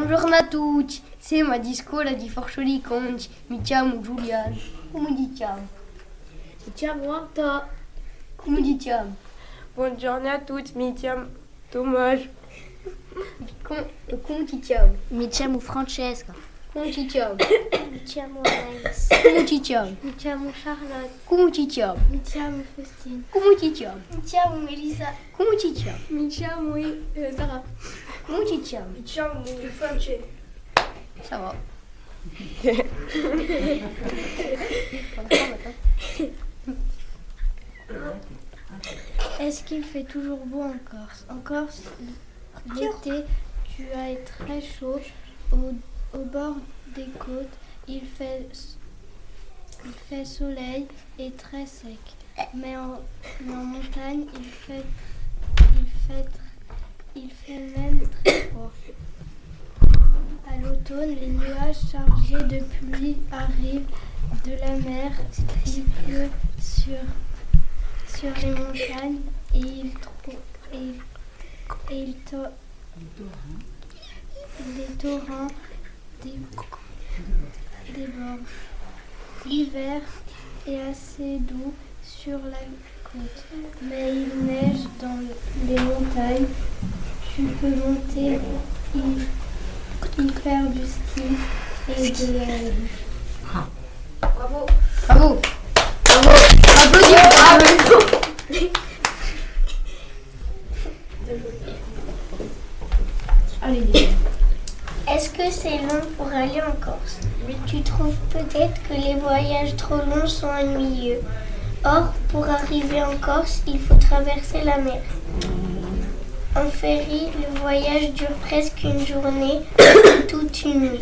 Bonjour a tutti, siamo a scuola di Forcioli Conci, mi chiamo Giuliano. Come ti chiami? Mi chiamo Anto. Come ti chiami? Buongiorno a tutti, mi chiamo Tommaso. Come, come ti chiami? Mi chiamo Francesca. Come ti chiami? Mi chiamo. Come ti chiami? Mi chiamo Charlotte. Come ti chiami? Mi chiamo Faustine. Come ti chiami? Mi chiamo Elisa. Come ti chiami? Mi chiamo euh, Come ti chiami? Chiamo Francesca. Ça va. Est-ce qu'il fait toujours beau en Corse? En Corse, l'été, tu as très chaud. Au, au bord des côtes, il fait, il fait soleil et très sec. Mais en, mais en montagne, il fait, il, fait, tr- il fait même très froid. À l'automne, les nuages chargés de pluie arrivent de la mer. Il pleut sur, sur les montagnes et il, et, et il to- les torrents dé- débordent. L'hiver est assez doux sur la côte, mais il neige dans les montagnes. Tu peux monter y, y faire du ski et de la luge. Bravo. Bravo. Bravo. Applaudissements. Allez. Est-ce que c'est long pour aller en Corse? Tu trouves peut-être que les voyages trop longs sont ennuyeux. Or, pour arriver en Corse, il faut traverser la mer. En ferry, le voyage dure presque une journée toute une nuit.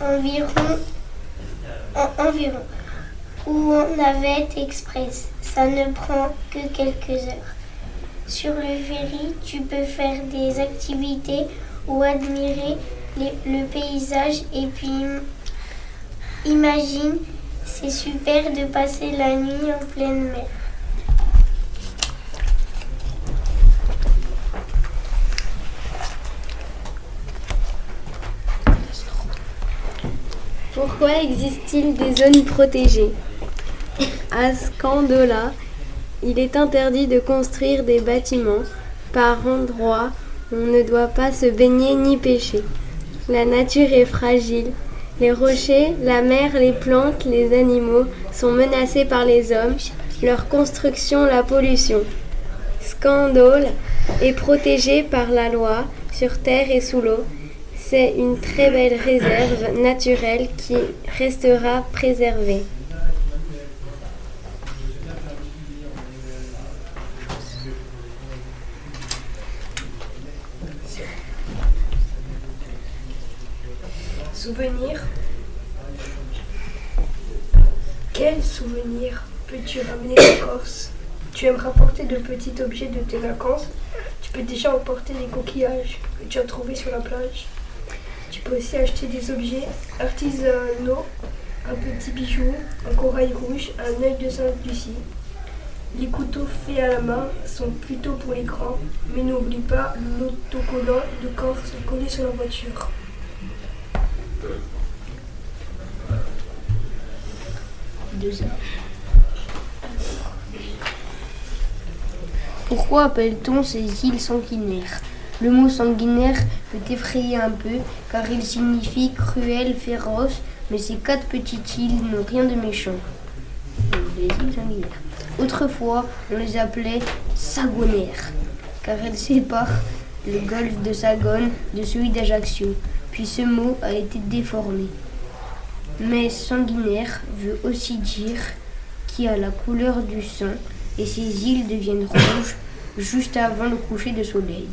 Environ, en- environ. Ou en navette express. Ça ne prend que quelques heures. Sur le ferry, tu peux faire des activités ou admirer le paysage et puis imagine, c'est super de passer la nuit en pleine mer. Pourquoi existe-t-il des zones protégées? À Scandola, il est interdit de construire des bâtiments. Par endroits, on ne doit pas se baigner ni pêcher. La nature est fragile. Les rochers, la mer, les plantes, les animaux sont menacés par les hommes, leur construction, la pollution. Scandole est protégé par la loi sur terre et sous l'eau. C'est une très belle réserve naturelle qui restera préservée. Souvenir. Quel souvenir peux-tu ramener en Corse? Tu aimes rapporter de petits objets de tes vacances? Tu peux déjà emporter les coquillages que tu as trouvés sur la plage? Tu peux aussi acheter des objets artisanaux, un petit bijou, un corail rouge, un œil de Sainte-Lucie. Les couteaux faits à la main sont plutôt pour les grands, mais n'oublie pas l'autocollant de Corse collé sur la voiture. Deux heures. Pourquoi appelle-t-on ces îles sanguinaires? Le mot sanguinaire peut effrayer un peu car il signifie cruel, féroce, mais ces quatre petites îles n'ont rien de méchant. Autrefois, on les appelait sagonaires car elles séparent le golfe de Sagone de celui d'Ajaccio. Puis ce mot a été déformé. Mais sanguinaire veut aussi dire qui a la couleur du sang et ces îles deviennent rouges juste avant le coucher de soleil.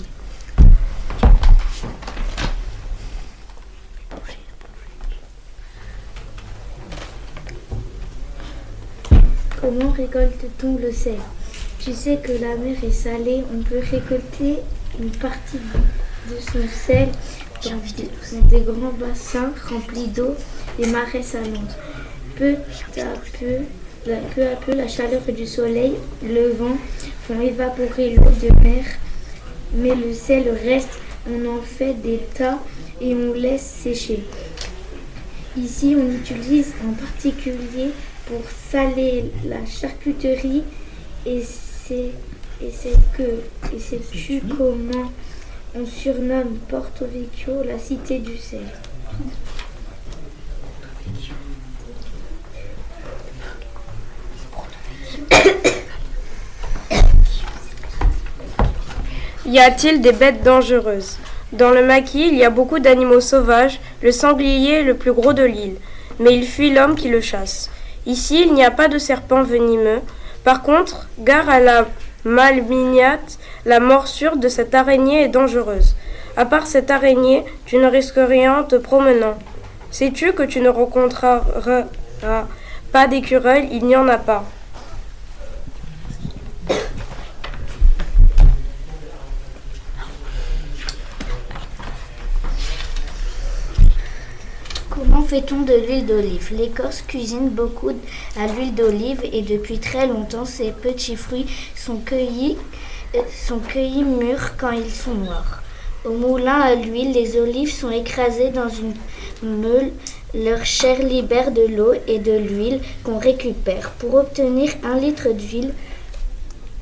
Comment récolte-t-on le sel Tu sais que la mer est salée, on peut récolter une partie de son sel dans des, grands bassins remplis d'eau et marais salantes. Peu à peu, la, peu à peu, la chaleur du soleil, le vent font évaporer l'eau de mer, mais le sel reste. On en fait des tas et on laisse sécher. Ici, on utilise en particulier pour saler la charcuterie et c'est et c'est que et sais-tu comment on surnomme Porto Vecchio la cité du sel. Y a-t-il des bêtes dangereuses? Dans le maquis, il y a beaucoup d'animaux sauvages. Le sanglier est le plus gros de l'île, mais il fuit l'homme qui le chasse. Ici, il n'y a pas de serpents venimeux. Par contre, gare à la malmignate, la morsure de cette araignée est dangereuse. À part cette araignée, tu ne risques rien en te promenant. Sais-tu que tu ne rencontreras pas d'écureuil Il n'y en a pas. Comment fait-on de l'huile d'olive? Les Corses cuisinent beaucoup à l'huile d'olive et depuis très longtemps ces petits fruits sont cueillis, euh, sont cueillis mûrs quand ils sont noirs. Au moulin à l'huile, les olives sont écrasées dans une meule. Leur chair libère de l'eau et de l'huile qu'on récupère. Pour obtenir un litre d'huile,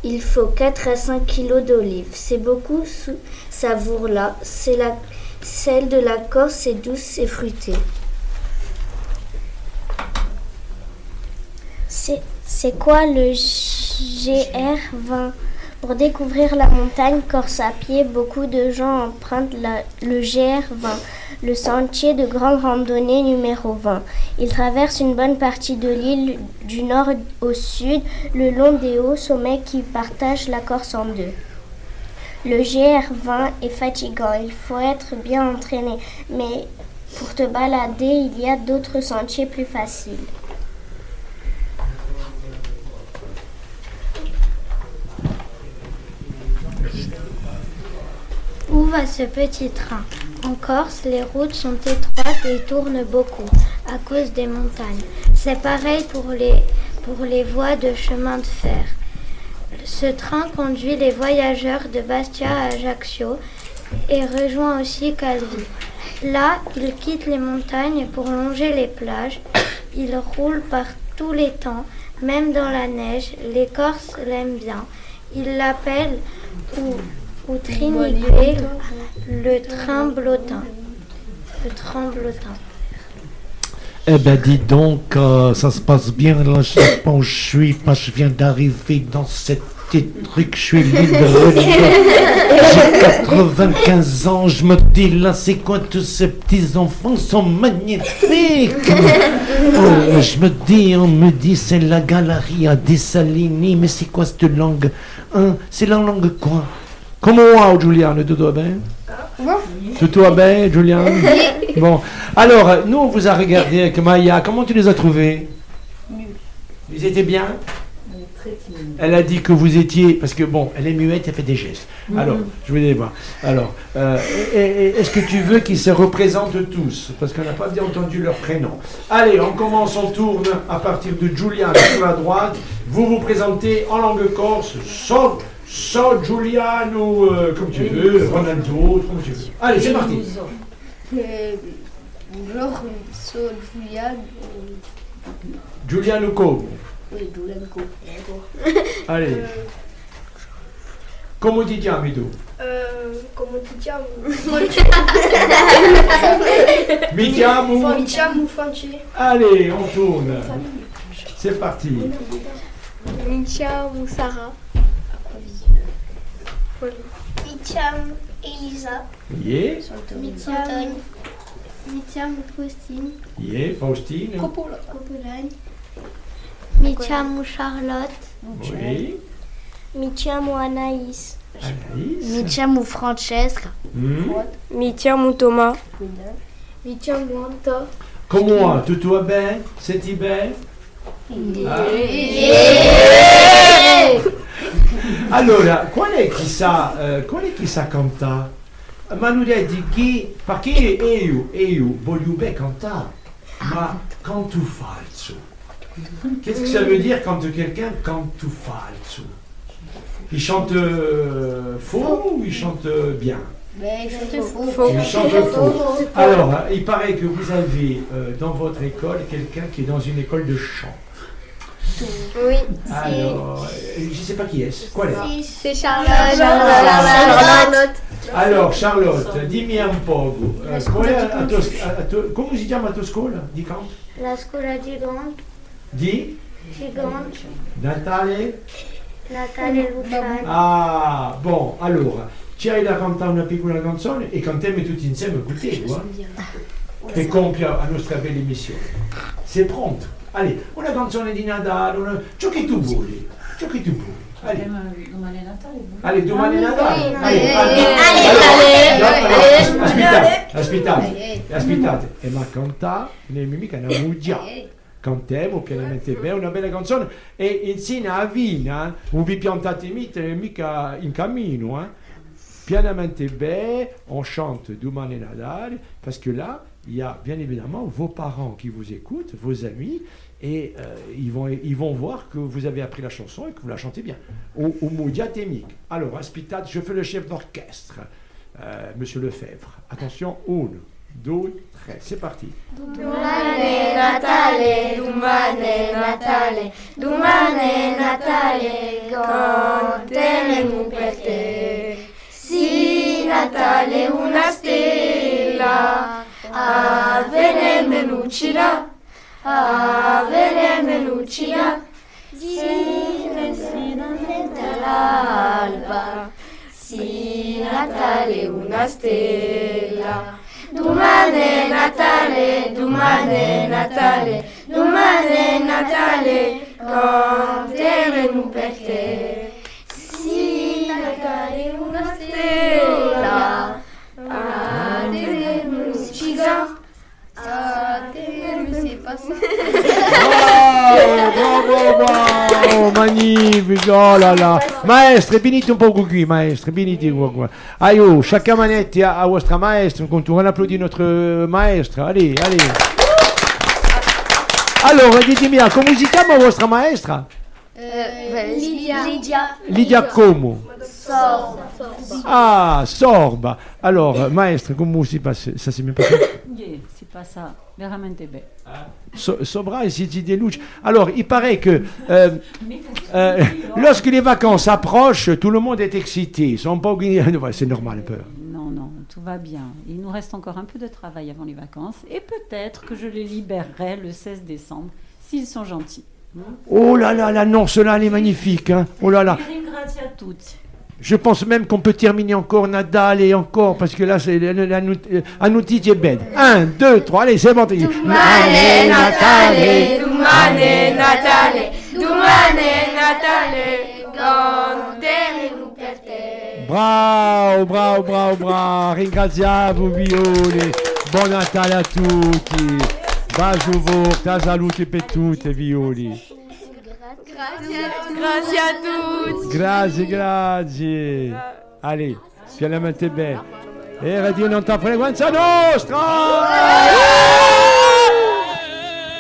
il faut 4 à 5 kilos d'olives. C'est beaucoup sous savour-là. C'est la celle de la Corse, c'est douce et fruitée. C'est quoi le GR20 Pour découvrir la montagne corse à pied, beaucoup de gens empruntent le GR20, le sentier de grande randonnée numéro 20. Il traverse une bonne partie de l'île du nord au sud, le long des hauts sommets qui partagent la Corse en deux. Le GR20 est fatigant, il faut être bien entraîné, mais pour te balader, il y a d'autres sentiers plus faciles. Où va ce petit train? En Corse, les routes sont étroites et tournent beaucoup à cause des montagnes. C'est pareil pour les, pour les voies de chemin de fer. Ce train conduit les voyageurs de Bastia à Ajaccio et rejoint aussi Calvi. Là, il quitte les montagnes pour longer les plages. Il roule par tous les temps, même dans la neige. Les Corses l'aiment bien. Ils l'appellent ou, ou le train blottin. Le train blottin. Eh ben dis donc, euh, ça se passe bien là, je sais pas où je suis, pas je viens d'arriver dans cette petit truc, je suis libre. J'ai 95 ans, je me dis là, c'est quoi tous ces petits enfants sont magnifiques. Oh, je me dis, on me dit c'est la galerie à Dessalini, mais c'est quoi cette langue hein? C'est la langue quoi? Comment va Giuliano, tout va bien Tout va bien, Julien Bon, alors, nous, on vous a regardé avec Maya. Comment tu les as trouvés Ils étaient bien Elle a dit que vous étiez. Parce que, bon, elle est muette, elle fait des gestes. Alors, je voulais voir. Alors, euh, est-ce que tu veux qu'ils se représentent tous? Parce qu'on n'a pas bien entendu leur prénom. Allez, on commence, on tourne à partir de Giuliano sur la droite. Vous vous présentez en langue corse, sans, sans Giuliano, euh, comme tu veux, Ronaldo, comme tu veux. Allez, c'est parti. Euh, Bonjour, sono Giulia. Giuliano Como. Oui, Giulianco. Allez. Come ti chiami tu? Euh, comment tu chiami Mi chiamo? Allez, on tourne. C'est parti. Micham ou Sarah Mitcham, Elisa, Yeah, Mitcham, Mitcham, Faustine, yeah, Faustine. Copolagne, Mitcham, Charlotte, Oui. Mitcham, Anaïs, Anaïs. Mitcham ou Francesca. Hmm. Mitiam ou Thomas Micham ou Anto. Comment Tutto va bene? Senti bene? Ah. Allora, qual è chi sa, eh, qual è chi sa cantare? Ma nous a dit che, perché io, io voglio bene cantare, ma canto falso. Qu'est-ce que ça veut dire quand quelqu'un canto falso Il chante euh, faux ou il chante bien? Mais je faux. Faux. Il chante faux. Alors, il paraît que vous avez euh, dans votre école quelqu'un qui est dans une école de chant. Oui, Alors, euh, je ne sais pas qui est-ce. Quoi est c'est Charlotte. Charlotte. Alors, Charlotte, dimmi un poco, eh, qual è a tua sc- a- a tua- come si chiama la tua scuola? Di canto? La scuola gigante, Di gigante, Natale? Natale Luciani. Ah, bon, allora, ci hai da cantare una piccola canzone e cantiamo tutti insieme con te, eh? che compia la nostra bella missione. Sei pronto? Allez, una canzone di Natale, una- ciò che tu vuoi, ciò che tu vuoi. Allez, Domani è Natale. allez domani è Natale. Allez, no, aspettate, aspettate, Eh, aspettate. E ma cantare, non è mica una mugia. Cantiamo pienamente bene una bella canzone e insieme a Vina, non vi piantate mica, mica in cammino, hein? pianamente bene, on chante Domani Nadal, parce que là, il y a bien évidemment vos parents qui vous écoutent, vos amis, et euh, ils, vont, ils vont voir que vous avez appris la chanson et que vous la chantez bien. Au, au diathémique. Alors, aspitate, je fais le chef d'orchestre, euh, Monsieur Lefebvre. Attention, une, deux, trois, c'est parti. Domani Natale, domani Natale, domani Natale, te. Sì, Natale, una a venerne lucida, a venerne lucida. Sì, Natale, l'alba, sì, Natale, una stella. Domani è Natale, domani è Natale, domani è Natale, canteremo oh là là. Maestre, venite un poco qui, maestre, venite qua. Aio, chacun manette à, à vostra maestre, quand on applaudit notre maestre. Allez, allez. Alors, dites-moi, come si chiama vostra maestra? Lydia. Lydia. Lidia Como. Sors. Ah, Sorba. Alors, maestre, come si passe? Ça s'est bien passé? Yeah, c'est pas ça. So- Sobra et City des. Alors, il paraît que euh, euh, lorsque les vacances approchent, tout le monde est excité. Ils sont pas obligés- Ouais, C'est normal un peu. Non, non, tout va bien. Il nous reste encore un peu de travail avant les vacances et peut-être que je les libérerai le 16 décembre s'ils sont gentils. Oh là là, l'annonce là, elle est magnifique. hein. Oh là là. Je pense même qu'on peut terminer encore Nadal et encore, parce que là, c'est nout- euh, un outil qui est bête. Un, deux, trois, allez, c'est bon. Domani è Natale, domani è Natale, domani è Natale, te. Bravo, bravo, bravo, bravo. Ringraziamo Violi. Buon Natale a tutti. Bacio forte, a salute per tutte, Violi. Grazie à tous. Grazie, grazie. Allez, pianamente bene. E radio non frequenza nostra!